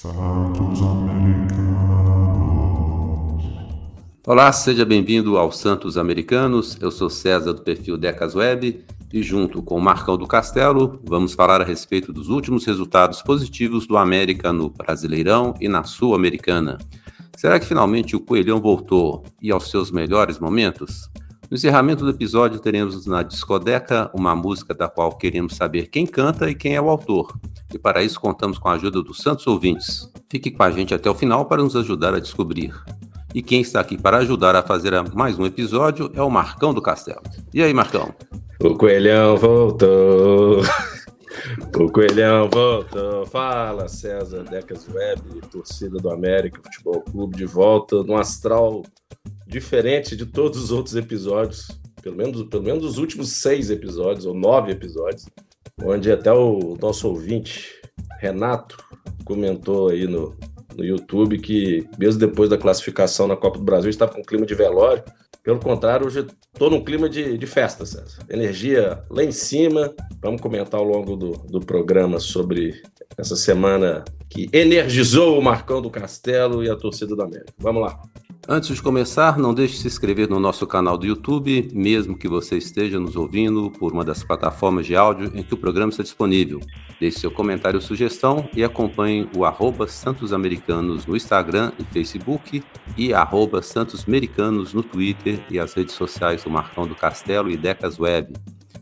Santos Americanos. Olá, seja bem-vindo ao Santos Americanos. Eu sou César do perfil Decas Web e junto com Marcão do Castelo, vamos falar a respeito dos últimos resultados positivos do América no Brasileirão e na Sul-Americana. Será que finalmente o Coelhão voltou e aos seus melhores momentos? No encerramento do episódio, teremos na discodeca uma música da qual queremos saber quem canta e quem é o autor. E para isso contamos com a ajuda dos Santos ouvintes. Fique com a gente até o final para nos ajudar a descobrir. E quem está aqui para ajudar a fazer mais um episódio é o Marcão do Castelo. E aí, Marcão? O Coelhão voltou. O Coelhão voltou. Fala, César Decas Web, torcida do América Futebol Clube, de volta no astral diferente de todos os outros episódios. Pelo menos, pelo menos os últimos seis episódios, ou nove episódios, onde até o nosso ouvinte, Renato, comentou aí no, no YouTube que, mesmo depois da classificação na Copa do Brasil, estava com clima de velório. Pelo contrário, hoje estou num clima de, de festa, César. Energia lá em cima. Vamos comentar ao longo do, do programa sobre essa semana que energizou o Marcão do Castelo e a torcida do América. Vamos lá. Antes de começar, não deixe de se inscrever no nosso canal do YouTube, mesmo que você esteja nos ouvindo por uma das plataformas de áudio em que o programa está disponível. Deixe seu comentário ou sugestão e acompanhe o arroba Santos Americanos no Instagram e Facebook e arroba Santos Americanos no Twitter e as redes sociais do Marcão do Castelo e Decas Web.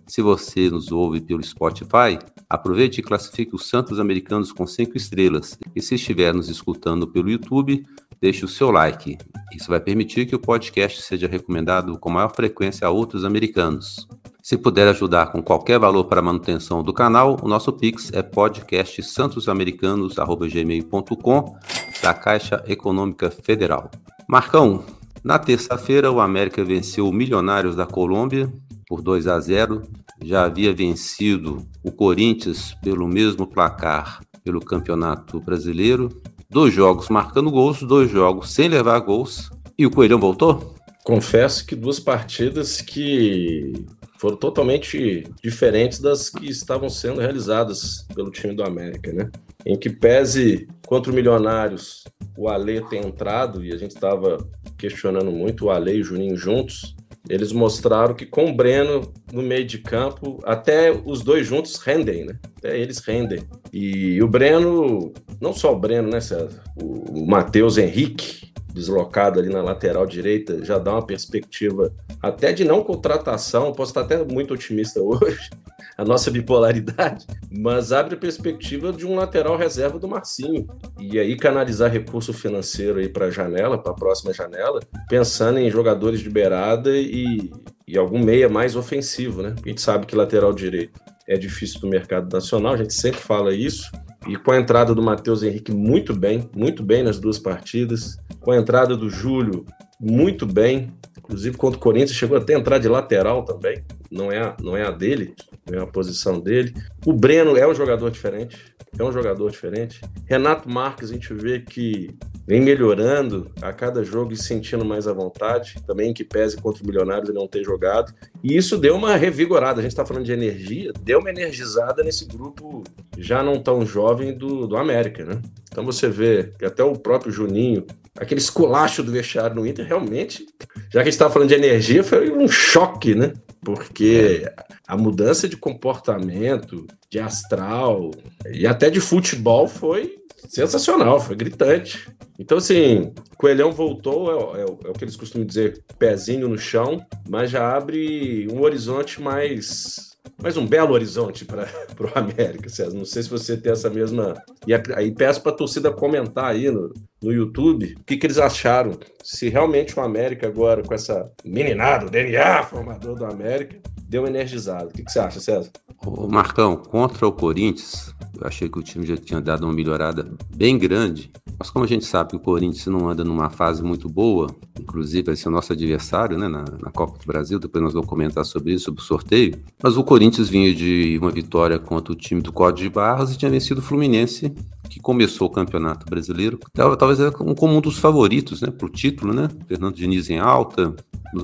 Se você nos ouve pelo Spotify, aproveite e classifique os Santos Americanos com 5 estrelas. E se estiver nos escutando pelo YouTube, deixe o seu like. Isso vai permitir que o podcast seja recomendado com maior frequência a outros americanos. Se puder ajudar com qualquer valor para a manutenção do canal, o nosso Pix é podcastsantosamericanos.gmail.com da Caixa Econômica Federal. Marcão, na terça-feira o América venceu o Milionários da Colômbia por 2 a 0. Já havia vencido o Corinthians pelo mesmo placar pelo Campeonato Brasileiro. Dois jogos marcando gols, dois jogos sem levar gols. E o Coelhão voltou? Confesso que duas partidas que foram totalmente diferentes das que estavam sendo realizadas pelo time do América, né? Em que pese contra o Milionários o Ale ter entrado e a gente estava questionando muito o Ale e o Juninho juntos, eles mostraram que com o Breno no meio de campo, até os dois juntos rendem, né? Até eles rendem. E o Breno, não só o Breno, né, César? O, o Matheus Henrique, deslocado ali na lateral direita, já dá uma perspectiva até de não contratação. Posso estar até muito otimista hoje, a nossa bipolaridade, mas abre a perspectiva de um lateral reserva do Marcinho. E aí canalizar recurso financeiro aí para a janela, para a próxima janela, pensando em jogadores de beirada e, e algum meia mais ofensivo, né? A gente sabe que lateral direito é difícil do mercado nacional, a gente sempre fala isso. E com a entrada do Matheus Henrique muito bem, muito bem nas duas partidas, com a entrada do Júlio muito bem, inclusive contra o Corinthians chegou até a entrar de lateral também, não é a, não é a dele, não é a posição dele. O Breno é um jogador diferente, é um jogador diferente. Renato Marques, a gente vê que vem melhorando a cada jogo e sentindo mais à vontade, também que pese contra o Milionários ele não ter jogado. E isso deu uma revigorada, a gente está falando de energia, deu uma energizada nesse grupo já não tão jovem do, do América, né? Então você vê que até o próprio Juninho, aquele esculacho do vestiário no Inter, realmente, já que a gente estava falando de energia, foi um choque, né? Porque a mudança de comportamento, de astral e até de futebol foi sensacional, foi gritante. Então, assim, Coelhão voltou, é, é, é, o que eles costumam dizer, pezinho no chão, mas já abre um horizonte mais mais um belo horizonte para o América, César. Não sei se você tem essa mesma. E aí peço para a torcida comentar aí no, no YouTube o que, que eles acharam. Se realmente o América agora, com essa meninada, o DNA formador do América, deu energizado. O que, que você acha, César? Ô Marcão, contra o Corinthians, eu achei que o time já tinha dado uma melhorada bem grande. Mas como a gente sabe que o Corinthians não anda numa fase muito boa, inclusive vai ser o nosso adversário né, na, na, Copa do Brasil, depois nós vamos comentar sobre isso, sobre o sorteio. Mas o Corinthians vinha de uma vitória contra o time do Código de Barras e tinha vencido o Fluminense que começou o Campeonato Brasileiro, talvez era como um dos favoritos, né, o título, né? Fernando Diniz em alta,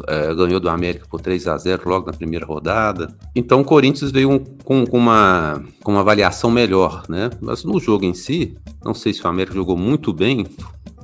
é, ganhou do América por 3 a 0 logo na primeira rodada. Então o Corinthians veio um, com, com, uma, com uma avaliação melhor, né? Mas no jogo em si, não sei se o América jogou muito bem,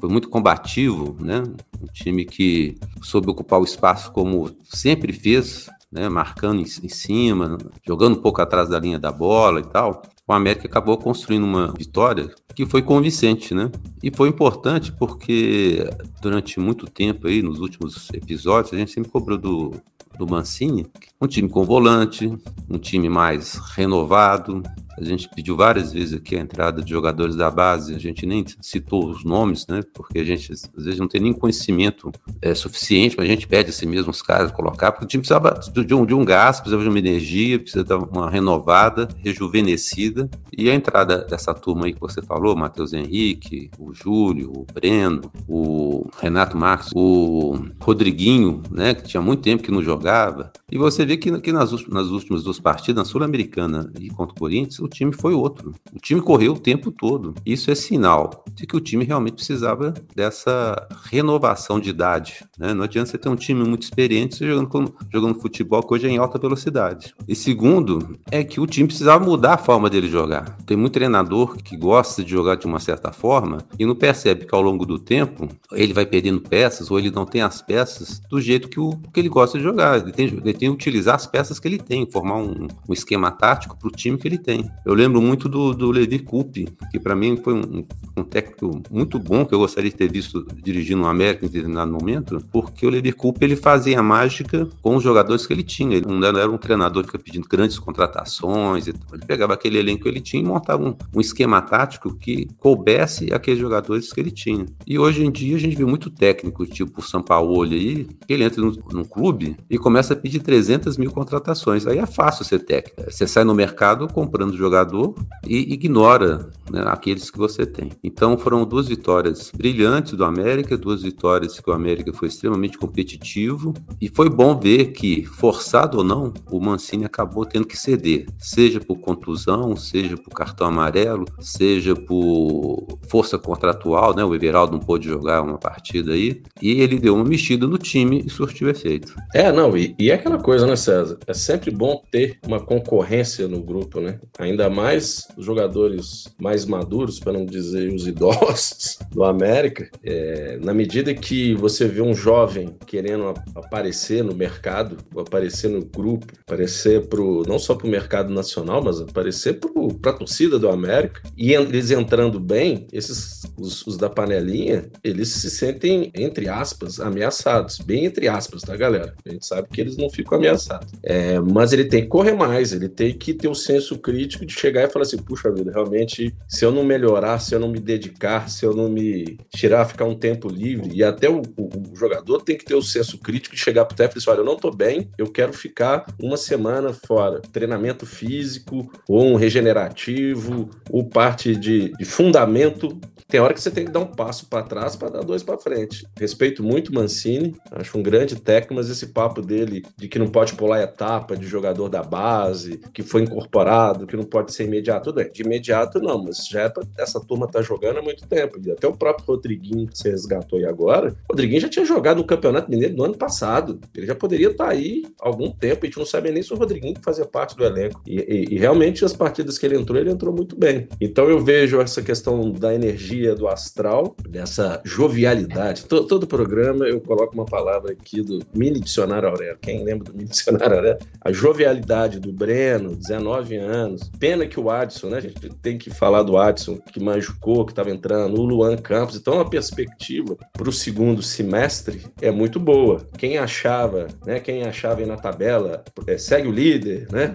foi muito combativo, né? Um time que soube ocupar o espaço como sempre fez, né? Marcando em cima, jogando um pouco atrás da linha da bola e tal o América acabou construindo uma vitória que foi convincente, né? E foi importante porque durante muito tempo aí, nos últimos episódios, a gente sempre cobrou do, do Mancini um time com volante, um time mais renovado, a gente pediu várias vezes aqui a entrada de jogadores da base, a gente nem citou os nomes, né? Porque a gente às vezes não tem nem conhecimento é, suficiente, mas a gente pede assim mesmo os caras colocar, porque o time precisava de um, de um gás, precisava de uma energia, precisa dar uma renovada, rejuvenescida. E a entrada dessa turma aí que você falou, Matheus Henrique, o Júlio, o Breno, o Renato Marques, o Rodriguinho, né? Que tinha muito tempo que não jogava. E você vê que, que nas, nas últimas duas partidas, na Sul-Americana e contra o Corinthians, o time foi outro. O time correu o tempo todo. Isso é sinal de que o time realmente precisava dessa renovação de idade. Né? Não adianta você ter um time muito experiente jogando, jogando futebol que hoje é em alta velocidade. E segundo, é que o time precisava mudar a forma dele jogar. Tem muito treinador que gosta de jogar de uma certa forma e não percebe que ao longo do tempo ele vai perdendo peças ou ele não tem as peças do jeito que, o, que ele gosta de jogar. Ele tem, ele tem que utilizar as peças que ele tem, formar um, um esquema tático para o time que ele tem. Eu lembro muito do, do Levi Coupe, que para mim foi um, um, técnico muito bom, que eu gostaria de ter visto dirigindo o América em determinado momento, porque o Levi Coupe ele fazia mágica com os jogadores que ele tinha. Ele não era um treinador que pedindo grandes contratações, ele pegava aquele elenco que ele tinha e montava um, um esquema tático que coubesse aqueles jogadores que ele tinha. E hoje em dia a gente vê muito técnico, tipo o Sampaoli aí, que ele entra num clube e começa a pedir 300 mil contratações. Aí é fácil ser técnico. Você sai no mercado comprando jogador e ignora né, aqueles que você tem. Então foram duas vitórias brilhantes do América, duas vitórias que o América foi extremamente competitivo e foi bom ver que, forçado ou não, o Mancini acabou tendo que ceder, seja por contusão, seja por cartão amarelo, seja por força contratual, né? O Everaldo não pôde jogar uma partida aí e ele deu uma mexida no time e surtiu efeito. É, não, e, e é aquela coisa, né, César? É sempre bom ter uma concorrência no grupo, né? Ainda mais os jogadores mais maduros, para não dizer os idosos do América, é, na medida que você vê um jovem querendo aparecer no mercado, aparecer no grupo, aparecer pro, não só para o mercado nacional, mas aparecer para a torcida do América, e eles entrando bem, esses os, os, da panelinha, eles se sentem, entre aspas, ameaçados. Bem entre aspas, tá, galera? A gente sabe que eles não ficam ameaçados. É, mas ele tem que correr mais, ele tem que ter o senso crítico de chegar e falar assim: puxa vida, realmente, se eu não melhorar, se eu não me dedicar, se eu não me tirar, ficar um tempo livre, e até o, o, o jogador tem que ter o senso crítico de chegar pro técnico e falar: olha, eu não tô bem, eu quero ficar uma semana fora. Treinamento físico, ou um regenerativo, ou parte de, de fundamento tem hora que você tem que dar um passo para trás para dar dois para frente. Respeito muito Mancini, acho um grande técnico, mas esse papo dele de que não pode pular etapa de jogador da base, que foi incorporado, que não pode ser imediato, bem. De imediato não, mas já é essa turma tá jogando há muito tempo. E até o próprio Rodriguinho que você resgatou aí agora, o Rodriguinho já tinha jogado no Campeonato Mineiro no ano passado. Ele já poderia estar tá aí há algum tempo, a gente não sabe nem se o Rodriguinho fazia parte do elenco. E, e, e realmente as partidas que ele entrou, ele entrou muito bem. Então eu vejo essa questão da energia do astral, dessa jovialidade. Todo, todo programa eu coloco uma palavra aqui do mini dicionário Aurélio. Quem lembra do mini dicionário Aurélio? A jovialidade do Breno, 19 anos. Pena que o Adson, né? A gente tem que falar do Adson, que machucou, que estava entrando, o Luan Campos. Então a perspectiva para o segundo semestre é muito boa. Quem achava, né? Quem achava aí na tabela, é, segue o líder, né?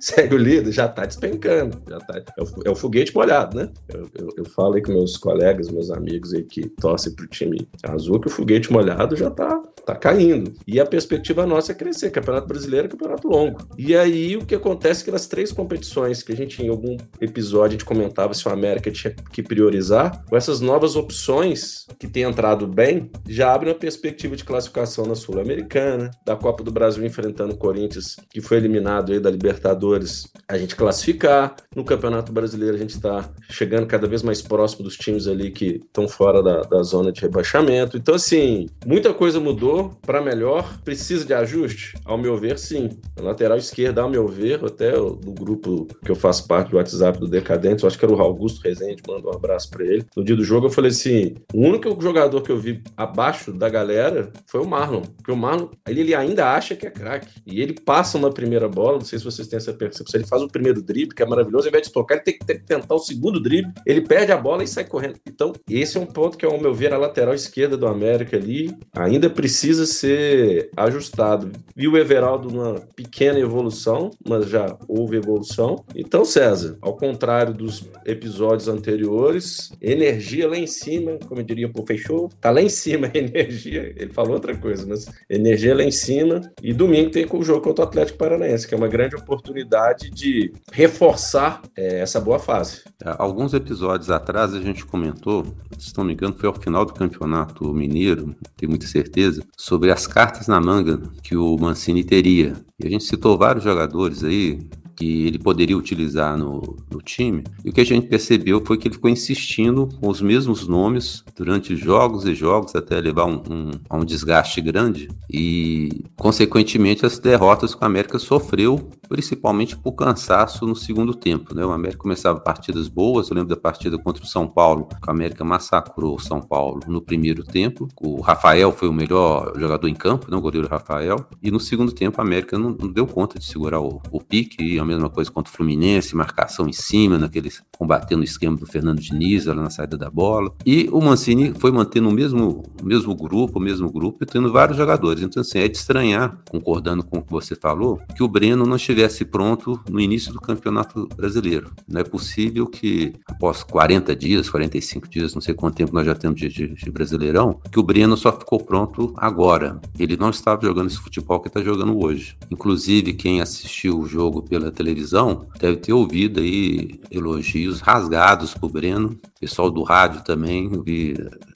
Segue o líder, já está despencando. Já tá, é, o, é o foguete molhado, né? Eu, eu, eu falo aí com meus colegas, meus amigos aí que torcem para o time azul, que o foguete molhado já está tá caindo. E a perspectiva nossa é crescer. Campeonato Brasileiro é campeonato longo. E aí o que acontece é que nas três competições que a gente, em algum episódio, a gente comentava se o América tinha que priorizar, com essas novas opções que têm entrado bem, já abre uma perspectiva de classificação na Sul-Americana, da Copa do Brasil enfrentando o Corinthians, que foi eliminado aí da Libertadores Libertadores a gente classificar, no Campeonato Brasileiro a gente está chegando cada vez mais próximo dos times ali que estão fora da, da zona de rebaixamento. Então, assim, muita coisa mudou para melhor. Precisa de ajuste? Ao meu ver, sim. A lateral esquerda, ao meu ver, até do grupo que eu faço parte do WhatsApp do Decadentes, eu acho que era o Augusto Rezende, manda um abraço para ele. No dia do jogo eu falei assim: o único jogador que eu vi abaixo da galera foi o Marlon. Porque o Marlon, ele, ele ainda acha que é craque. E ele passa uma primeira bola, não sei se vocês têm essa percepção, ele faz o primeiro drible, que é maravilhoso, ao invés de tocar, ele tem que tentar o segundo drible, ele perde a bola e sai correndo. Então, esse é um ponto que, ao meu ver, a lateral esquerda do América ali ainda precisa ser ajustado. Viu o Everaldo numa pequena evolução, mas já houve evolução. Então, César, ao contrário dos episódios anteriores, energia lá em cima, como eu diria, pô, fechou? Tá lá em cima a energia. Ele falou outra coisa, mas energia lá em cima. E domingo tem o jogo contra o Atlético Paranaense, que é uma grande oportunidade de reforçar é, essa boa fase. É, alguns episódios atrás a gente comentou, se não me engano, foi ao final do Campeonato Mineiro, tenho muita certeza, sobre as cartas na manga que o Mancini teria. E a gente citou vários jogadores aí, que ele poderia utilizar no, no, time. E o que a gente percebeu foi que ele ficou insistindo com os mesmos nomes durante jogos e jogos, até levar um, um, a um desgaste grande. E, consequentemente, as derrotas que o América sofreu, principalmente por cansaço no segundo tempo. Né? O América começava partidas boas, eu lembro da partida contra o São Paulo, que o América massacrou o São Paulo no primeiro tempo. O Rafael foi o melhor jogador em campo, né? o goleiro Rafael. E no segundo tempo, a América não, não deu conta de segurar o, o pique e a mesma coisa contra o Fluminense, marcação em cima, naqueles combatendo o esquema do Fernando Diniz lá na saída da bola. E o Mancini foi mantendo o mesmo, o mesmo grupo, o mesmo grupo, e tendo vários jogadores. Então, assim, é de estranhar, concordando com o que você falou, que o Breno não estivesse pronto no início do Campeonato Brasileiro. Não é possível que, após 40 dias, 45 dias, não sei quanto tempo nós já temos de, de, de Brasileirão, que o Breno só ficou pronto agora. Ele não estava jogando esse futebol que está jogando hoje. Inclusive, quem assistiu o jogo pela televisão deve ter ouvido aí elogios rasgados pro Breno. Pessoal do rádio também, eu vi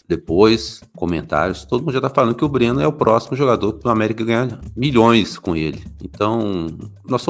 depois, comentários, todo mundo já tá falando que o Breno é o próximo jogador para o América ganhar milhões com ele. Então, nós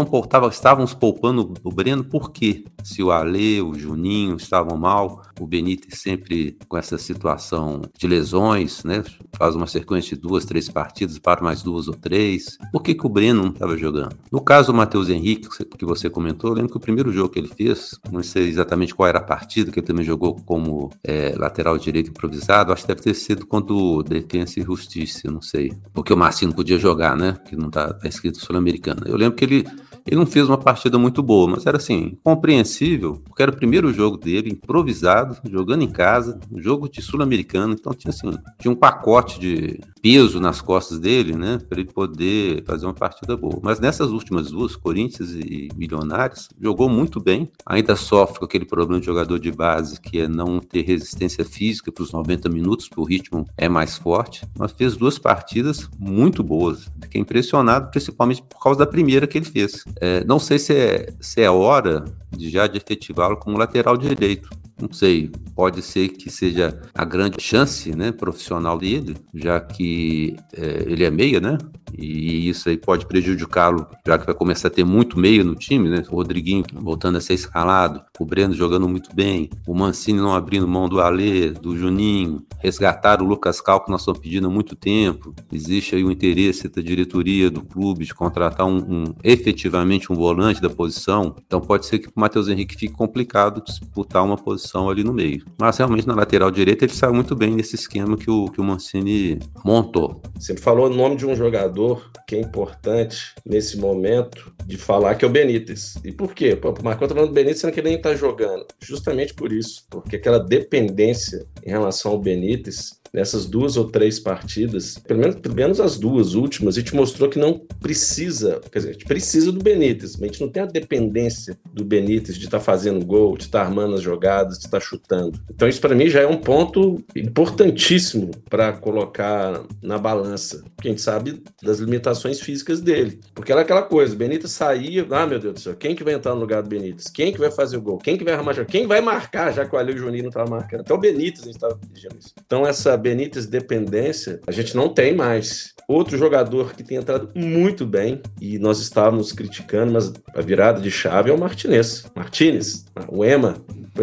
estávamos poupando o Breno por quê? Se o Ale, o Juninho estavam mal, o Benítez sempre com essa situação de lesões, né? Faz uma sequência de duas, três partidas, para mais duas ou três. Por que, que o Breno não estava jogando? No caso do Matheus Henrique, que você comentou, eu lembro que o primeiro jogo que ele fez, não sei exatamente qual era a partida, que ele também jogou como é, lateral direito improvisado, acho que deve ter sido contra o Defensa e Justiça, não sei. Porque o Marcinho podia jogar, né? Que não tá, tá escrito Sul-Americana. Eu lembro que ele ele não fez uma partida muito boa, mas era assim, compreensível, porque era o primeiro jogo dele, improvisado, jogando em casa, um jogo de sul-americano, então tinha assim, tinha um pacote de peso nas costas dele, né, para ele poder fazer uma partida boa. Mas nessas últimas duas, Corinthians e Milionários, jogou muito bem, ainda sofre com aquele problema de jogador de base, que é não ter resistência física para os 90 minutos, porque o ritmo é mais forte, mas fez duas partidas muito boas. Fiquei impressionado, principalmente por causa da primeira que ele fez. É, não sei se é, se é hora de já de efetivá-lo como lateral direito. Não sei, pode ser que seja a grande chance né, profissional dele, já que é, ele é meia, né? E isso aí pode prejudicá-lo, já que vai começar a ter muito meio no time, né? O Rodriguinho voltando a ser escalado, o Breno jogando muito bem, o Mancini não abrindo mão do Alê, do Juninho, resgatar o Lucas Cal que nós estamos pedindo há muito tempo. Existe aí o interesse da diretoria do clube de contratar um, um, efetivamente um volante da posição. Então pode ser que o Matheus Henrique fique complicado disputar uma posição ali no meio. Mas realmente na lateral direita ele saiu muito bem nesse esquema que o, que o Mancini montou. Você falou o nome de um jogador que é importante nesse momento de falar que é o Benítez. E por quê? Pô, o Marcão tá falando do Benítez sendo que ele nem tá jogando. Justamente por isso. Porque aquela dependência em relação ao Benítez nessas duas ou três partidas, pelo menos, pelo menos as duas últimas, a gente mostrou que não precisa, quer dizer, a gente precisa do Benítez, mas a gente não tem a dependência do Benítez de estar tá fazendo gol, de estar tá armando as jogadas, de estar tá chutando. Então isso para mim já é um ponto importantíssimo para colocar na balança, gente sabe das limitações físicas dele. Porque era aquela coisa, o Benítez saía, ah meu Deus do céu, quem que vai entrar no lugar do Benítez? Quem que vai fazer o gol? Quem que vai armar? Quem vai marcar, já que o Ali e o Juninho não estavam marcando? Até o Benítez a gente estava pedindo isso. Então essa Benítez dependência, a gente não tem mais. Outro jogador que tem entrado muito bem, e nós estávamos criticando, mas a virada de chave é o Martinez. Martinez, o Ema,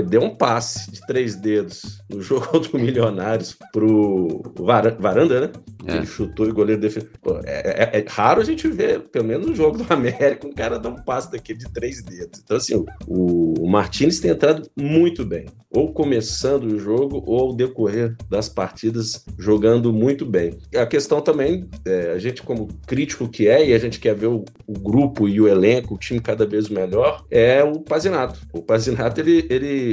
deu um passe de três dedos no jogo contra o Milionários pro Varanda, né? É. Ele chutou e o goleiro defendeu. É, é, é, raro a gente ver, pelo menos no jogo do América, um cara dar um passe daquele de três dedos. Então, assim, o, o Martinez tem entrado muito bem ou começando o jogo ou ao decorrer das partidas jogando muito bem. A questão também, é, a gente como crítico que é, e a gente quer ver o, o, grupo e o elenco, o time cada vez melhor, é o Pazinato. O Pazinato, ele, ele,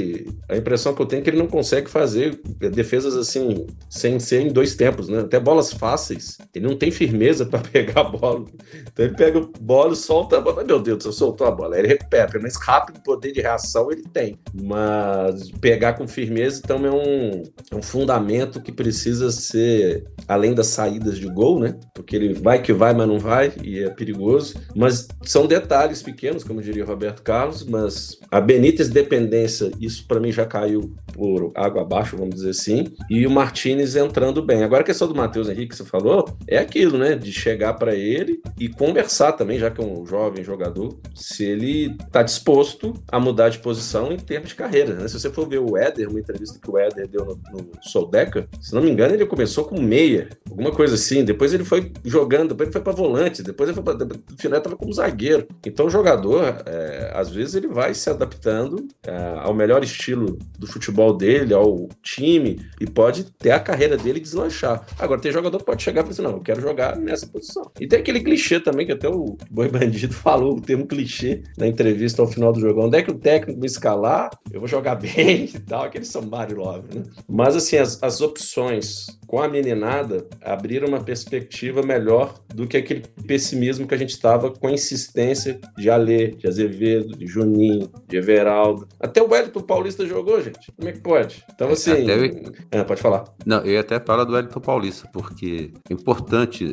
a impressão que eu tenho é que ele não consegue fazer defesas assim, sem ser em dois tempos, né? Até bolas fáceis, ele não tem firmeza para pegar a bola. Então ele pega a bola e solta a bola. Meu Deus, eu soltou a bola. Ele recupera, mas rápido poder de reação ele tem. Mas pegar com firmeza, então é um, é um fundamento que precisa ser, além das saídas de gol, né? Porque ele vai que vai, mas não vai, e é perigoso. Mas são detalhes pequenos, como diria Roberto Carlos, mas a Benítez dependência, isso para mim já caiu por água abaixo, vamos dizer assim, e o Martinez entrando bem. Agora a questão do Matheus Henrique que você falou, é aquilo, né? De chegar para ele e conversar também, já que é um jovem jogador, se ele tá disposto a mudar de posição em termos de carreira, né? Se você for ver o Éder, uma entrevista que o Éder deu no, no Soldeca, se não me engano, ele começou com meia, alguma coisa assim. Depois ele foi jogando, depois ele foi para volante, depois ele foi pra, no final tava como zagueiro. Então o jogador, é, às vezes, ele vai se adaptando é, ao melhor estilo do futebol dele, ao time, e pode ter a carreira dele deslanchar. Agora, tem jogador que pode chegar e falar assim: não, eu quero jogar nessa posição. E tem aquele clichê também, que até o Boi Bandido falou, o termo clichê na entrevista ao final do jogo. Onde é que o técnico me escalar? Eu vou jogar bem e tal, aquele somebody love, né? Mas assim, as, as opções com a meninada abriram uma perspectiva melhor do que aquele pessimismo que a gente estava com a insistência de Alê, de Azevedo, de Juninho, de Everaldo. Até o Wellington Paulista jogou, gente. Como é que pode? Então, assim. Até... É, pode falar. Não, eu ia até falar do Wellington Paulista, porque é importante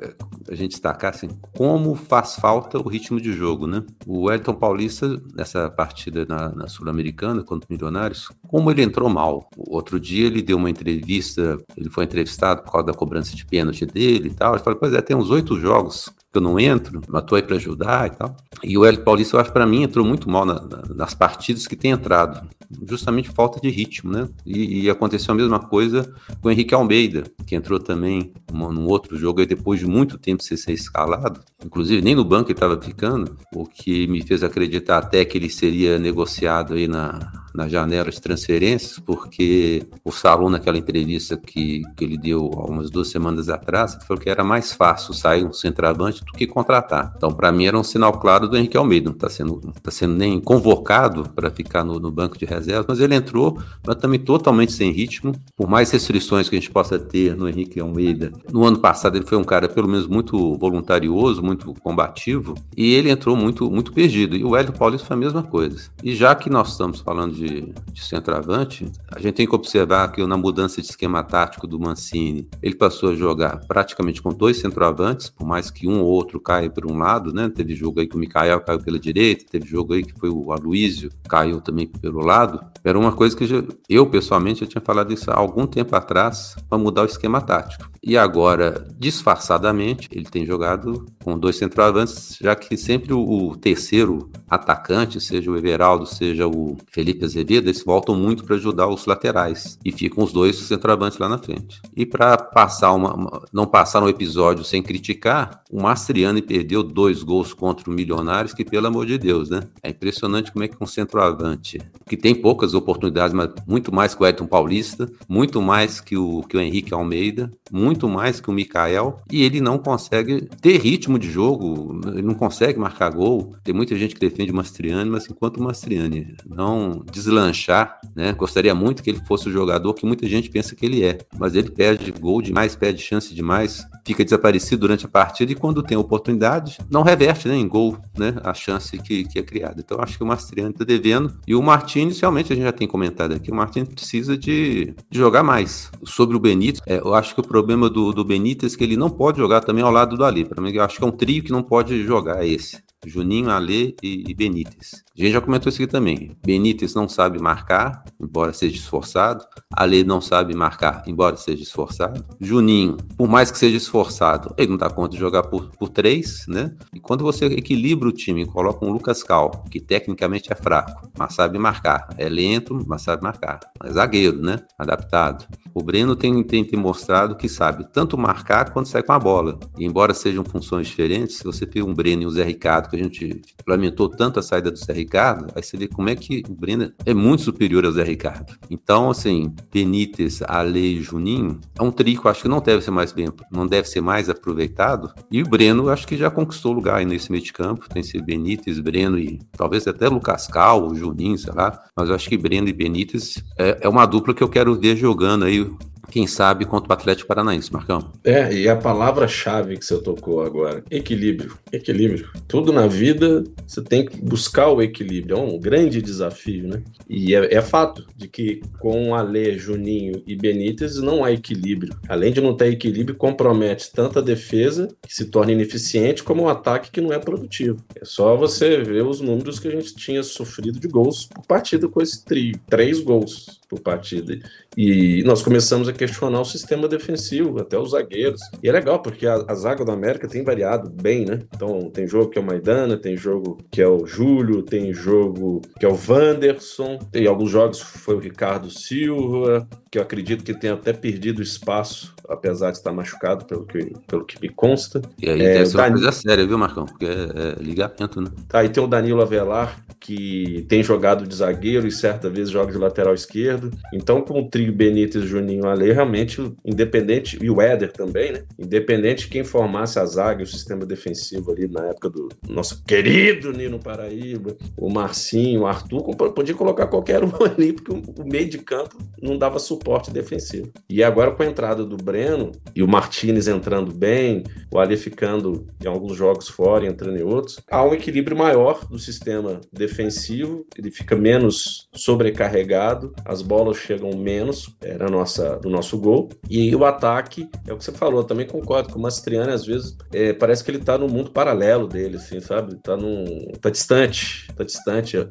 é, a gente destacar assim, como faz falta o ritmo de jogo, né? O Wellington Paulista, nessa partida na, na Sul-Americana contra o Milionários, como ele entrou mal. O outro dia ele deu uma entrevista, ele foi entrevistado por causa da cobrança de pênalti dele e tal. Ele falou, pois é, tem uns oito jogos que eu não entro, mas tô aí para ajudar e tal. E o Hélio Paulista, eu acho, para mim, entrou muito mal na, na, nas partidas que tem entrado. Justamente falta de ritmo, né? E, e, aconteceu a mesma coisa com o Henrique Almeida, que entrou também num outro jogo aí depois de muito tempo sem ser escalado. Inclusive, nem no banco ele estava ficando, o que me fez acreditar até que ele seria negociado aí na, na janela de transferências, porque o Salom, naquela entrevista que, que ele deu há umas duas semanas atrás, falou que era mais fácil sair um centroavante do que contratar. Então, para mim, era um sinal claro do Henrique Almeida. Não está sendo, tá sendo nem convocado para ficar no, no, banco de reservas, mas ele entrou, mas também totalmente sem ritmo. Por mais restrições que a gente possa ter no Henrique Almeida, no ano passado ele foi um cara, pelo menos, muito voluntarioso, muito combativo, e ele entrou muito, muito perdido. E o Hélio Paulista foi a mesma coisa. E já que nós estamos falando de de, de centroavante, a gente tem que observar que na mudança de esquema tático do Mancini, ele passou a jogar praticamente com dois centroavantes, por mais que um ou outro caia por um lado, né? Teve jogo aí que o Mikael caiu pela direita, teve jogo aí que foi o Aloísio, caiu também pelo lado. Era uma coisa que eu, pessoalmente, já tinha falado isso há algum tempo atrás, para mudar o esquema tático. E agora, disfarçadamente, ele tem jogado com dois centroavantes, já que sempre o, terceiro atacante, seja o Everaldo, seja o Felipe Azevedo, eles voltam muito para ajudar os laterais e ficam os dois centroavantes lá na frente. E para passar uma, uma, não passar um episódio sem criticar, o Mastriani perdeu dois gols contra o Milionários, que pelo amor de Deus, né? É impressionante como é que um centroavante, que tem poucas oportunidades, mas muito mais que o Edson Paulista, muito mais que o, que o Henrique Almeida, muito mais que o Mikael, e ele não consegue ter ritmo de jogo, ele não consegue marcar gol. Tem muita gente que defende o Mastriani, mas enquanto o Mastriani não deslanchar, né? Gostaria muito que ele fosse o jogador que muita gente pensa que ele é, mas ele perde gol demais, perde chance demais, fica desaparecido durante a partida e quando tem oportunidade, não reverte né, em gol né, a chance que, que é criada. Então acho que o Mastriani está devendo e o Martins, realmente a gente já tem comentado aqui, o Martins precisa de, de jogar mais. Sobre o Benítez, é, eu acho que o problema do, do Benítez é que ele não pode jogar também ao lado do Ali. Para mim, eu acho que é um trio que não pode jogar esse Juninho, Alê e, e Benítez. A gente já comentou isso aqui também. Benítez não sabe marcar, embora seja esforçado. Alê não sabe marcar, embora seja esforçado. Juninho, por mais que seja esforçado, ele não dá conta de jogar por, por três, né? E quando você equilibra o time e coloca um Lucas Cal, que tecnicamente é fraco, mas sabe marcar. É lento, mas sabe marcar. É zagueiro, né? Adaptado. O Breno tem, tem, tem mostrado que sabe tanto marcar quanto sair com a bola. E embora sejam funções diferentes, se você tem um Breno e um Zé Ricardo, que a gente lamentou tanto a saída do Zé Ricardo, aí você vê como é que o Breno é muito superior ao Zé Ricardo. Então, assim, Benítez, Ale e Juninho é um trico, acho que não deve ser mais bem, não deve ser mais aproveitado. E o Breno, acho que já conquistou lugar aí nesse meio de campo. Tem esse Benítez, Breno e talvez até Lucas Cal, Juninho, sei lá. Mas eu acho que Breno e Benítez é, é uma dupla que eu quero ver jogando aí quem sabe contra o Atlético Paranaense, Marcão. É, e a palavra-chave que você tocou agora, equilíbrio. Equilíbrio. Tudo na vida você tem que buscar o equilíbrio. É um grande desafio, né? E é, é fato de que com Alê, Juninho e Benítez não há equilíbrio. Além de não ter equilíbrio, compromete tanto a defesa, que se torna ineficiente, como o ataque que não é produtivo. É só você ver os números que a gente tinha sofrido de gols por partida com esse trio. Três gols por partida. E nós começamos a questionar o sistema defensivo, até os zagueiros. E é legal, porque a, a zaga do América tem variado bem, né? Então, tem jogo que é o Maidana, tem jogo que é o Júlio, tem jogo que é o Wanderson, tem alguns jogos que foi o Ricardo Silva, que eu acredito que tem até perdido espaço, apesar de estar machucado, pelo que, pelo que me consta. E aí é, deve ser uma coisa séria, viu, Marcão? Porque é, é ligamento, né? Tá, e tem o Danilo Avelar, que tem jogado de zagueiro e certa vez joga de lateral esquerdo. Então, com o trio Benítez, Juninho, Ale, realmente, independente, e o Éder também, né? Independente de quem formasse a zaga e o sistema defensivo ali na época do nosso querido Nino Paraíba, o Marcinho, o Arthur, podia colocar qualquer um ali, porque o meio de campo não dava suporte defensivo. E agora com a entrada do Breno e o Martinez entrando bem, o Ali ficando em alguns jogos fora e entrando em outros, há um equilíbrio maior do sistema defensivo, ele fica menos sobrecarregado, as bolas chegam menos, era nossa, do nosso gol, e o ataque, é o que você falou, também concordo com o Mastriani, às vezes é, parece que ele tá no mundo paralelo dele, assim, sabe? Tá, num, tá distante, tá distante. É,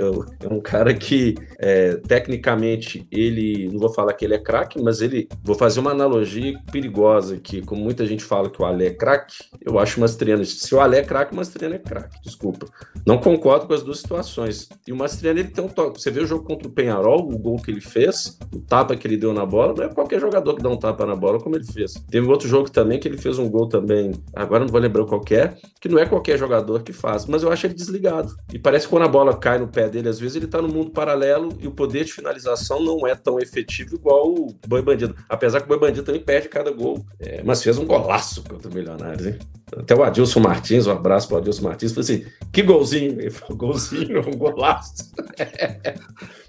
é um cara que, é, tecnicamente, ele, não vou falar que ele é craque, mas ele, vou fazer uma analogia perigosa aqui, como muita gente fala que o Ale é craque, eu acho o Mastriani, se o Ale é craque, o Mastriani é craque, desculpa. Não concordo com as duas situações. E o Mastriani, ele tem um toque, você vê o jogo contra o Penharol, o gol que ele fez, o tapa que ele deu na bola, não é qualquer jogador que dá um tapa na bola como ele fez. Teve outro jogo também que ele fez um gol também, agora não vou lembrar qual é, que não é qualquer jogador que faz, mas eu acho ele desligado. E parece que quando a bola cai no pé dele, às vezes ele tá no mundo paralelo e o poder de finalização não é tão efetivo igual o Boi Bandido. Apesar que o Boi Bandido também perde cada gol. É, mas fez um golaço contra o Milionários, hein? Até o Adilson Martins, um abraço para o Adilson Martins, falou assim: que golzinho! Ele falou: golzinho, um golaço.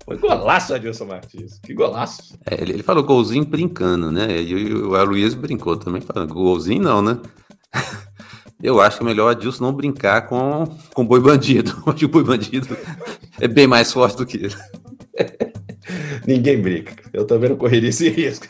Foi golaço, Adilson Martins. Que golaço. É, ele, ele, falou golzinho brincando, né? E o Aloysio brincou também, falando golzinho não, né? Eu acho é melhor o Adilson não brincar com, com boi bandido. Hoje o boi bandido é bem mais forte do que ele. Ninguém brinca. Eu também não correria esse risco.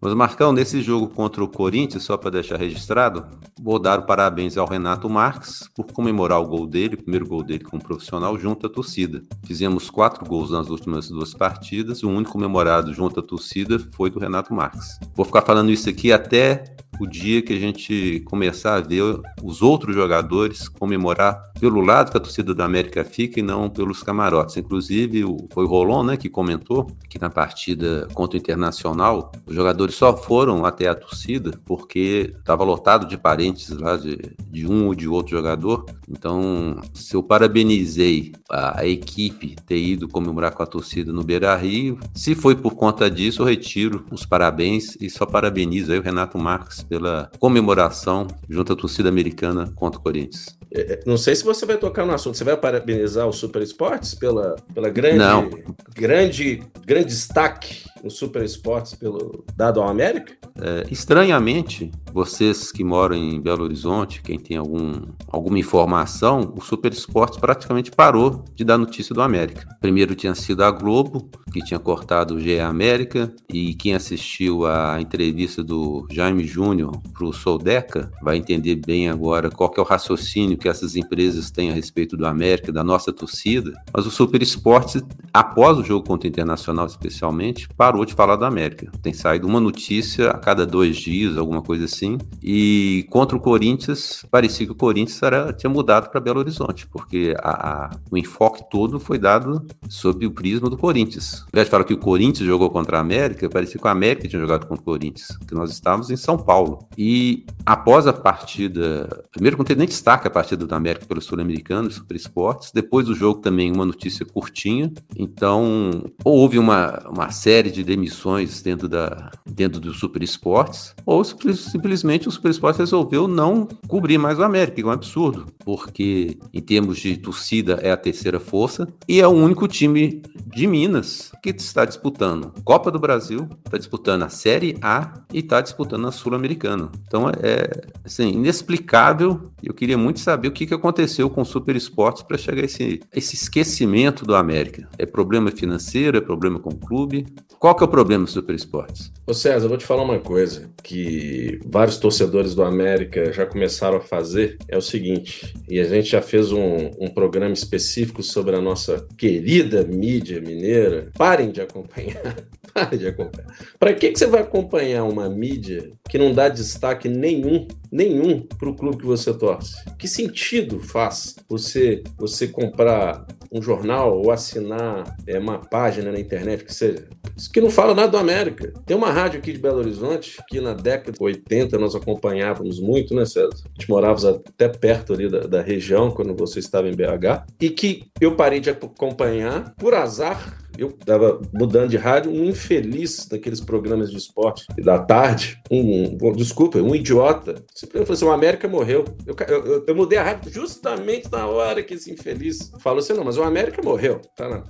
Mas, Marcão, nesse jogo contra o Corinthians, só para deixar registrado, vou dar parabéns ao Renato Marques por comemorar o gol dele, o primeiro gol dele como profissional, junto à torcida. Fizemos quatro gols nas últimas duas partidas, o único comemorado junto à torcida foi do Renato Marques. Vou ficar falando isso aqui até o dia que a gente começar a ver os outros jogadores comemorar pelo lado que a torcida da América fica e não pelos camarotes. Inclusive, foi o Rolon né, que comentou que na partida contra o Internacional, os jogadores só foram até a torcida porque estava lotado de parentes lá de, de um ou de outro jogador. Então, se eu parabenizei a, a equipe ter ido comemorar com a torcida no Beira Rio, se foi por conta disso, eu retiro os parabéns e só parabenizo aí o Renato Marques pela comemoração junto à torcida americana contra o Corinthians. É, é, não sei se você vai tocar no assunto. Você vai parabenizar o Super Esportes pela, pela grande, Não. grande, grande destaque no Super Esportes pelo dado ao América? É, estranhamente, vocês que moram em Belo Horizonte, quem tem algum, alguma informação, o Super Esportes praticamente parou de dar notícia do América. Primeiro tinha sido a Globo, que tinha cortado o GE América, e quem assistiu a entrevista do Jaime Júnior para o Soldeca vai entender bem agora qual é o raciocínio que essas empresas têm a respeito do América, da nossa torcida. Mas o Super Esportes, após o jogo contra o Internacional especialmente, parou de falar do América. Tem saído uma notícia a cada dois dias, alguma coisa assim. E contra o Corinthians, parecia que o Corinthians era, tinha mudado para Belo Horizonte, porque a, a, o enfoque todo foi dado sob o prisma do Corinthians. Ao invés de falar que o Corinthians jogou contra a América, parecia que o América tinha jogado contra o Corinthians, que nós estávamos em São Paulo. E após a partida, primeiro não teve nem destaque a partida do América pelo Sul-Americano, Super Esportes, depois do jogo também uma notícia curtinha. Então, houve uma, uma série de demissões dentro, da, dentro do Super Esportes, ou simplesmente o Super Esportes resolveu não cobrir mais o América, que é um absurdo, porque em termos de torcida é a terceira força e é o único time de Minas que está disputando Copa do Brasil, está disputando a Série A e está disputando a Sul-Americana. Então é assim, inexplicável. Eu queria muito saber o que, que aconteceu com o Super Esportes para chegar a esse, esse esquecimento do América. É problema financeiro? É problema com o clube? Qual que é o problema do Super Esportes? Ô César, eu vou te falar uma coisa que vários torcedores do América já começaram a fazer. É o seguinte, e a gente já fez um, um programa específico sobre a nossa querida mídia mineira. Parem de acompanhar. De acompanhar. Para que, que você vai acompanhar uma mídia que não dá destaque nenhum, nenhum para o clube que você torce? Que sentido faz você, você comprar um jornal ou assinar é, uma página na internet que seja? Que não fala nada do América. Tem uma rádio aqui de Belo Horizonte que na década de 80 nós acompanhávamos muito, né, César? A gente morava até perto ali da, da região quando você estava em BH e que eu parei de acompanhar por azar eu estava mudando de rádio, um infeliz daqueles programas de esporte da tarde, um, um desculpa, um idiota, simplesmente falou assim: o América morreu. Eu, eu, eu, mudei a rádio justamente na hora que esse infeliz falou assim: não, mas o América morreu. Tá na...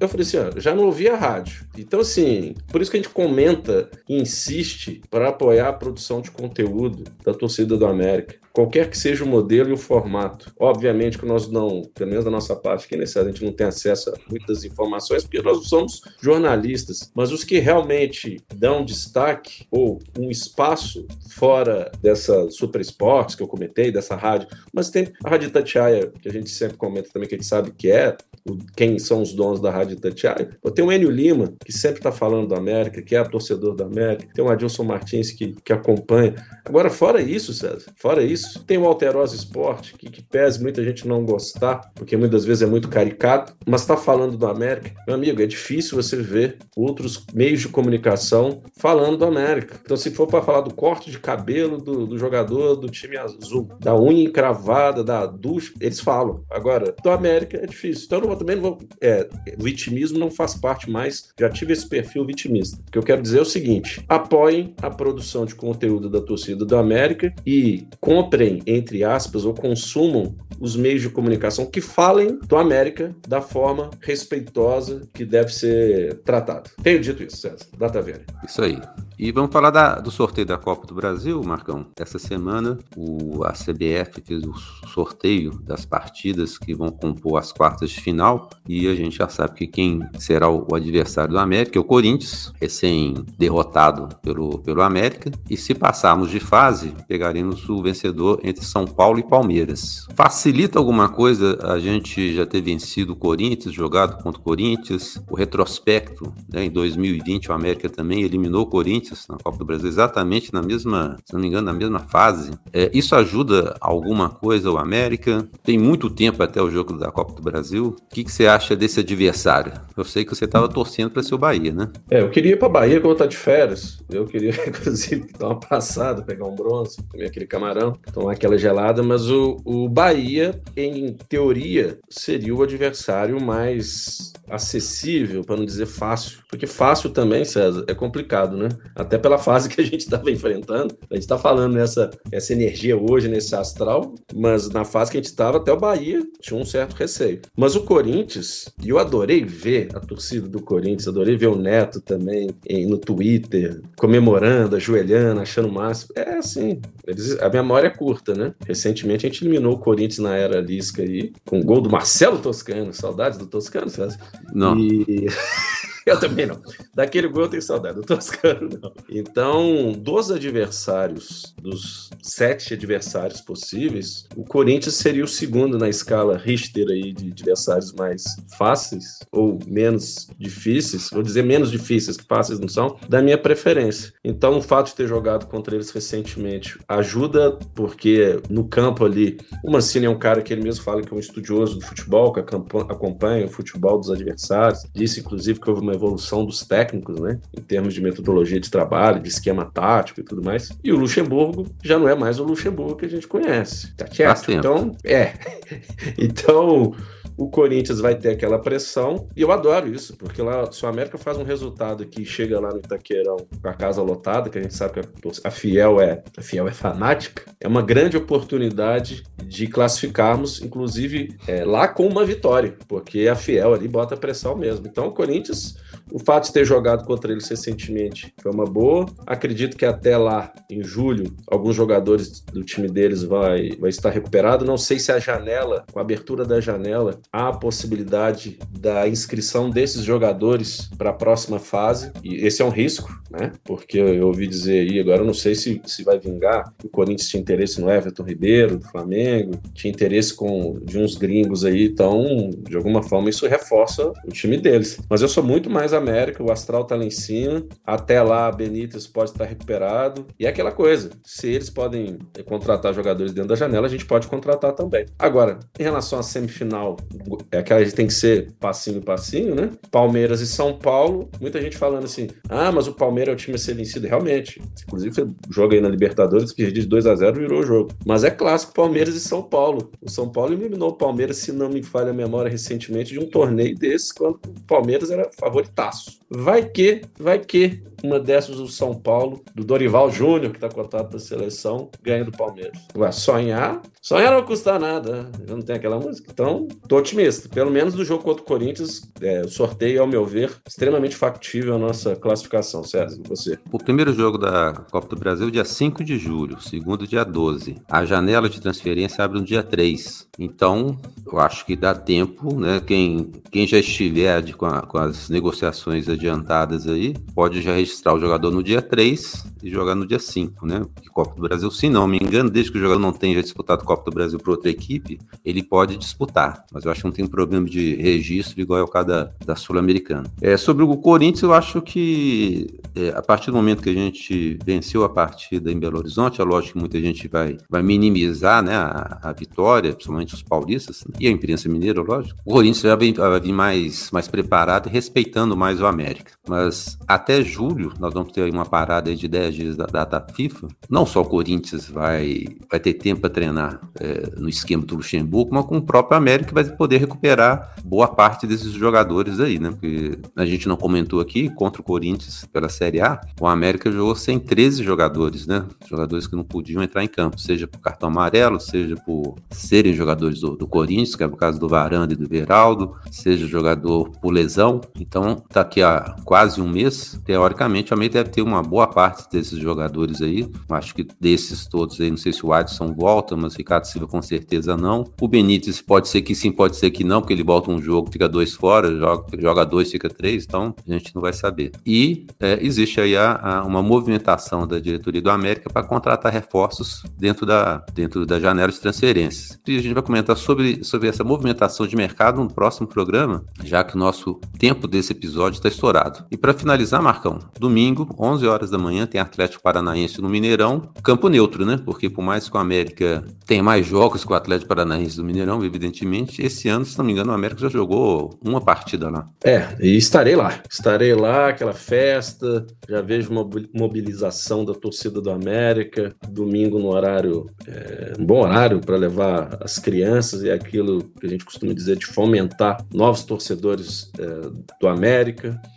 Eu falei assim: ó, já não ouvi a rádio. Então, assim, por isso que a gente comenta e insiste para apoiar a produção de conteúdo da torcida do América qualquer que seja o modelo e o formato. Obviamente que nós não, pelo menos da nossa parte, que nesse a gente não tem acesso a muitas informações, porque nós somos jornalistas, mas os que realmente dão destaque ou um espaço fora dessa Super Esportes que eu comentei, dessa rádio, mas tem a Rádio Tatiaia, que a gente sempre comenta também, que a gente sabe que é, quem são os donos da Rádio Tatiaia. Tem o Enio Lima, que sempre está falando da América, que é torcedor da América, tem o Adilson Martins, que, que acompanha. Agora, fora isso, César, fora isso, tem o Alterosa Esporte, que, que pese muita gente não gostar, porque muitas vezes é muito caricato, mas está falando do América. Meu amigo, é difícil você ver outros meios de comunicação falando do América. Então, se for para falar do corte de cabelo do, do jogador do time azul, da unha encravada, da ducha, eles falam. Agora, do América é difícil. Então, não também não vou. É, vitimismo não faz parte mais. Já tive esse perfil vitimista. O que eu quero dizer é o seguinte: apoiem a produção de conteúdo da torcida do América e comprem, entre aspas, ou consumam os meios de comunicação que falem do América da forma respeitosa que deve ser tratado. Tenho dito isso, César. Data velha. Isso aí. E vamos falar da, do sorteio da Copa do Brasil, Marcão. Essa semana o, a CBF fez o sorteio das partidas que vão compor as quartas de final e a gente já sabe que quem será o, o adversário do América é o Corinthians, recém-derrotado pelo, pelo América. E se passarmos de fase, pegaremos o vencedor entre São Paulo e Palmeiras. Facilita alguma coisa a gente já ter vencido o Corinthians, jogado contra o Corinthians? O retrospecto, né, em 2020 o América também eliminou o Corinthians na Copa do Brasil, exatamente na mesma, se não me engano, na mesma fase. É, isso ajuda alguma coisa o América? Tem muito tempo até o jogo da Copa do Brasil. O que, que você acha desse adversário? Eu sei que você estava torcendo para ser o Bahia, né? É, eu queria ir para Bahia quando tá de férias. Eu queria, inclusive, dar uma passada, pegar um bronze, comer aquele camarão, tomar aquela gelada, mas o, o Bahia, em teoria, seria o adversário mais acessível, para não dizer fácil, Porque fácil também, César, é complicado, né? Até pela fase que a gente estava enfrentando. A gente está falando nessa essa energia hoje, nesse astral, mas na fase que a gente estava, até o Bahia tinha um certo receio. Mas o Corinthians, e eu adorei ver a torcida do Corinthians, adorei ver o Neto também no Twitter, comemorando, ajoelhando, achando o máximo. É assim, eles, a memória é curta, né? Recentemente a gente eliminou o Corinthians na era Lisca aí, com o gol do Marcelo Toscano. Saudades do Toscano, César? Não. E... Eu também não. Daquele gol eu tenho saudade, do Toscano não. Então, dos adversários, dos sete adversários possíveis, o Corinthians seria o segundo na escala Richter aí de adversários mais fáceis ou menos difíceis, vou dizer menos difíceis, que fáceis não são, da minha preferência. Então, o fato de ter jogado contra eles recentemente ajuda, porque no campo ali, o Mancini é um cara que ele mesmo fala que é um estudioso do futebol, que acompanha o futebol dos adversários, disse inclusive que houve uma uma evolução dos técnicos, né? Em termos de metodologia de trabalho, de esquema tático e tudo mais. E o Luxemburgo já não é mais o Luxemburgo que a gente conhece. Tá certo? Então, é. então, o Corinthians vai ter aquela pressão, e eu adoro isso, porque lá, se o América faz um resultado que chega lá no Itaqueirão com a casa lotada, que a gente sabe que a, Fiel é a Fiel é fanática, é uma grande oportunidade de classificarmos, inclusive é, lá com uma vitória, porque a Fiel ali bota pressão mesmo. Então o Corinthians o fato de ter jogado contra eles recentemente foi uma boa. Acredito que até lá, em julho, alguns jogadores do time deles vai, vai estar recuperado. Não sei se a janela, com a abertura da janela, há a possibilidade da inscrição desses jogadores para a próxima fase. E esse é um risco, né? Porque eu ouvi dizer aí, agora eu não sei se, se vai vingar. O Corinthians tinha interesse no Everton Ribeiro, do Flamengo, tinha interesse com, de uns gringos aí. Então, de alguma forma, isso reforça o time deles. Mas eu sou muito mais América, o Astral tá lá em cima. Até lá, Benítez pode estar recuperado. E é aquela coisa: se eles podem contratar jogadores dentro da janela, a gente pode contratar também. Agora, em relação à semifinal, é aquela que tem que ser passinho passinho, né? Palmeiras e São Paulo. Muita gente falando assim: ah, mas o Palmeiras é o time a ser vencido. Realmente. Inclusive, você joga aí na Libertadores, que de 2 a 0 virou o jogo. Mas é clássico Palmeiras e São Paulo. O São Paulo eliminou o Palmeiras, se não me falha a memória, recentemente, de um torneio desse, quando o Palmeiras era favoritaço. Vai que, vai que uma dessas o São Paulo, do Dorival Júnior, que está cotado para a seleção, ganha do Palmeiras. Vai sonhar, sonhar não custa nada, eu não tenho aquela música. Então, tô otimista. Pelo menos do jogo contra o Corinthians, é, o sorteio, ao meu ver, extremamente factível a nossa classificação. César, você. O primeiro jogo da Copa do Brasil, dia 5 de julho, segundo dia 12. A janela de transferência abre no dia 3. Então, eu acho que dá tempo, né? Quem, quem já estiver de, com, a, com as negociações adiantadas aí, pode já registrar o jogador no dia 3 e jogar no dia 5, né? Porque Copa do Brasil, se não me engano, desde que o jogador não tenha disputado Copa do Brasil para outra equipe, ele pode disputar. Mas eu acho que não tem problema de registro igual é o caso da, da Sul-Americana. É, sobre o Corinthians, eu acho que é, a partir do momento que a gente venceu a partida em Belo Horizonte, é lógico que muita gente vai, vai minimizar né, a, a vitória, principalmente os paulistas, e a imprensa mineira, lógico. O Corinthians já vai, vai vir mais, mais preparado e respeitando mais o América. Mas até julho, nós vamos ter uma parada de 10 dias da data FIFA. Não só o Corinthians vai, vai ter tempo para treinar é, no esquema do Luxemburgo, mas com o próprio América vai poder recuperar boa parte desses jogadores aí, né? Porque a gente não comentou aqui, contra o Corinthians pela Série A, o América jogou sem 13 jogadores, né? Jogadores que não podiam entrar em campo, seja por cartão amarelo, seja por serem jogadores do, do Corinthians, que é o caso do Varanda e do Veraldo, seja jogador por lesão. Então, tá aqui há quase um mês, teoricamente a May deve ter uma boa parte desses jogadores aí. Acho que desses todos aí, não sei se o Adson volta, mas o Ricardo Silva com certeza não. O Benítez pode ser que sim, pode ser que não, porque ele volta um jogo, fica dois fora, joga, joga dois, fica três, então a gente não vai saber. E é, existe aí a, a, uma movimentação da diretoria do América para contratar reforços dentro da, dentro da janela de transferências. E a gente vai comentar sobre, sobre essa movimentação de mercado no próximo programa, já que o nosso tempo desse episódio está estourado. E para finalizar, Marcão, Domingo, 11 horas da manhã, tem Atlético Paranaense no Mineirão, campo neutro, né? Porque por mais que o América tenha mais jogos que o Atlético Paranaense do Mineirão, evidentemente, esse ano, se não me engano, o América já jogou uma partida lá. É, e estarei lá. Estarei lá, aquela festa, já vejo mobilização da torcida do América, domingo no horário, é, um bom horário para levar as crianças e aquilo que a gente costuma dizer de fomentar novos torcedores é, do América.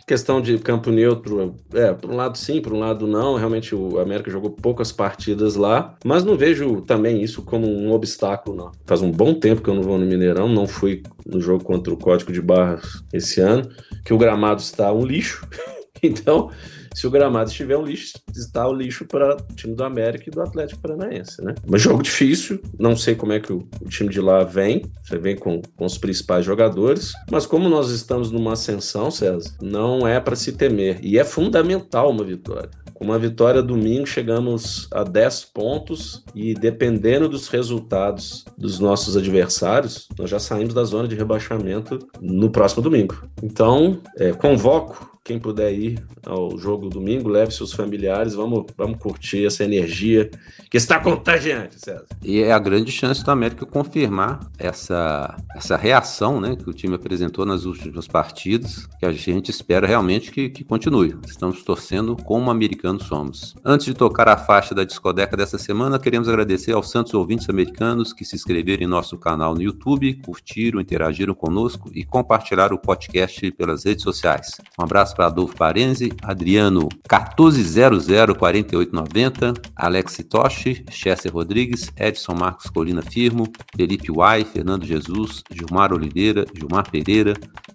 Questão de campo neutro, é, por um lado sim, por um lado não. Realmente o América jogou poucas partidas lá, mas não vejo também isso como um obstáculo, não. Faz um bom tempo que eu não vou no Mineirão, não fui no jogo contra o Código de Barras esse ano, que o gramado está um lixo. então, se o gramado estiver um lixo, está o lixo para o time do América e do Atlético Paranaense, né? Mas jogo difícil, não sei como é que o, o time de lá vem, você vem com, com os principais jogadores, mas como nós estamos numa ascensão, César, não é para se temer. E é fundamental uma vitória. Com uma vitória domingo, chegamos a 10 pontos e dependendo dos resultados dos nossos adversários, nós já saímos da zona de rebaixamento no próximo domingo. Então, é, convoco quem puder ir ao jogo domingo, leve seus familiares, vamos, vamos curtir essa energia que está contagiante, César. E é a grande chance do América confirmar essa, essa reação né, que o time apresentou nas últimas partidas, que a gente espera realmente que, que continue. Estamos torcendo como americanos somos. Antes de tocar a faixa da discodeca dessa semana, queremos agradecer aos santos ouvintes americanos que se inscreveram em nosso canal no YouTube, curtiram, interagiram conosco e compartilharam o podcast pelas redes sociais. Um abraço para Adolfo Parenzi, Adriano 14004890, Alex Toshi, Chester Rodrigues, Edson Marcos Colina Firmo, Felipe Uai, Fernando Jesus, Gilmar Oliveira, Gilmar Pereira,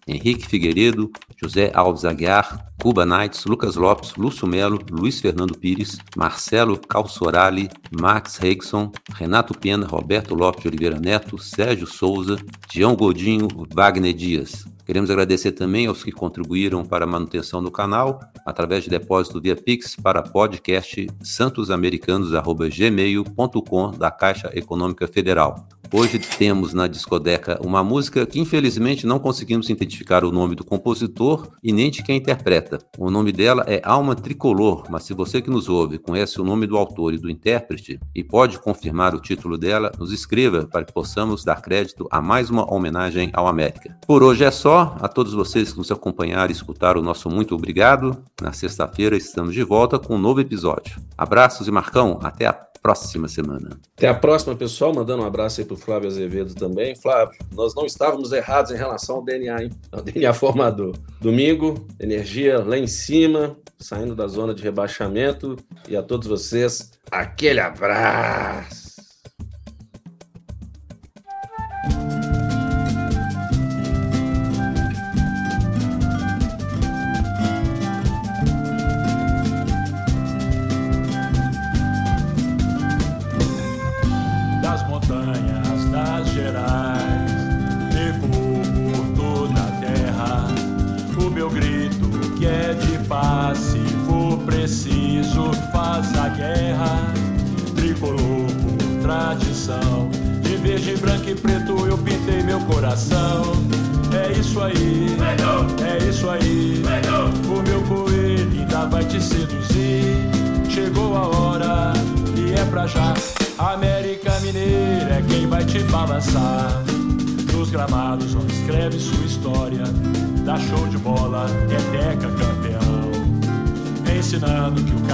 Henrique Figueiredo, José Alves Aguiar, Cuba Knights, Lucas Lopes, Lúcio Melo, Luiz Fernando Pires, Marcelo Calçorali, Max Reigson, Renato Pena, Roberto Lopes de Oliveira Neto, Sérgio Souza, Dião Godinho, Wagner Dias. Queremos agradecer também aos que contribuíram para a manutenção do canal através de depósito via Pix para podcast santosamericanos.gmail.com da Caixa Econômica Federal. Hoje temos na discoteca uma música que infelizmente não conseguimos identificar o nome do compositor e nem de quem interpreta. O nome dela é Alma Tricolor, mas se você que nos ouve conhece o nome do autor e do intérprete e pode confirmar o título dela, nos escreva para que possamos dar crédito a mais uma homenagem ao América. Por hoje é só. A todos vocês que nos acompanharam e escutaram o nosso muito obrigado. Na sexta-feira estamos de volta com um novo episódio. Abraços e Marcão, até a próxima semana. Até a próxima, pessoal. Mandando um abraço aí pro Flávio Azevedo também. Flávio, nós não estávamos errados em relação ao DNA, hein? Ao DNA formador. Domingo, energia lá em cima, saindo da zona de rebaixamento. E a todos vocês, aquele abraço.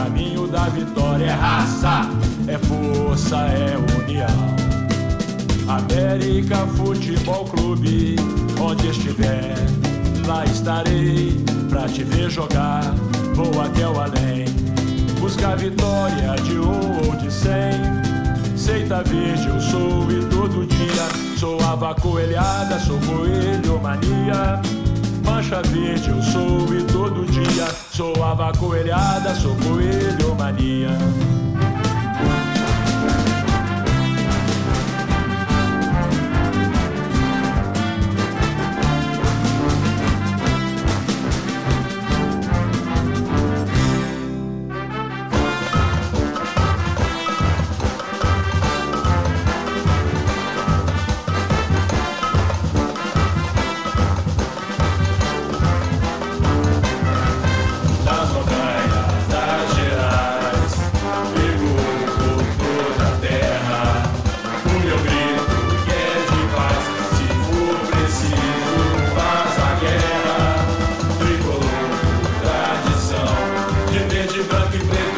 Caminho da vitória é raça, é força, é união. América Futebol Clube, onde estiver, lá estarei pra te ver jogar. Vou até o além, buscar vitória de um ou de cem. Seita verde eu sou e todo dia sou ava coelhada, sou coelho mania. Mancha verde eu sou e todo dia sou ava coelhada, sou coelho mania. happy birthday.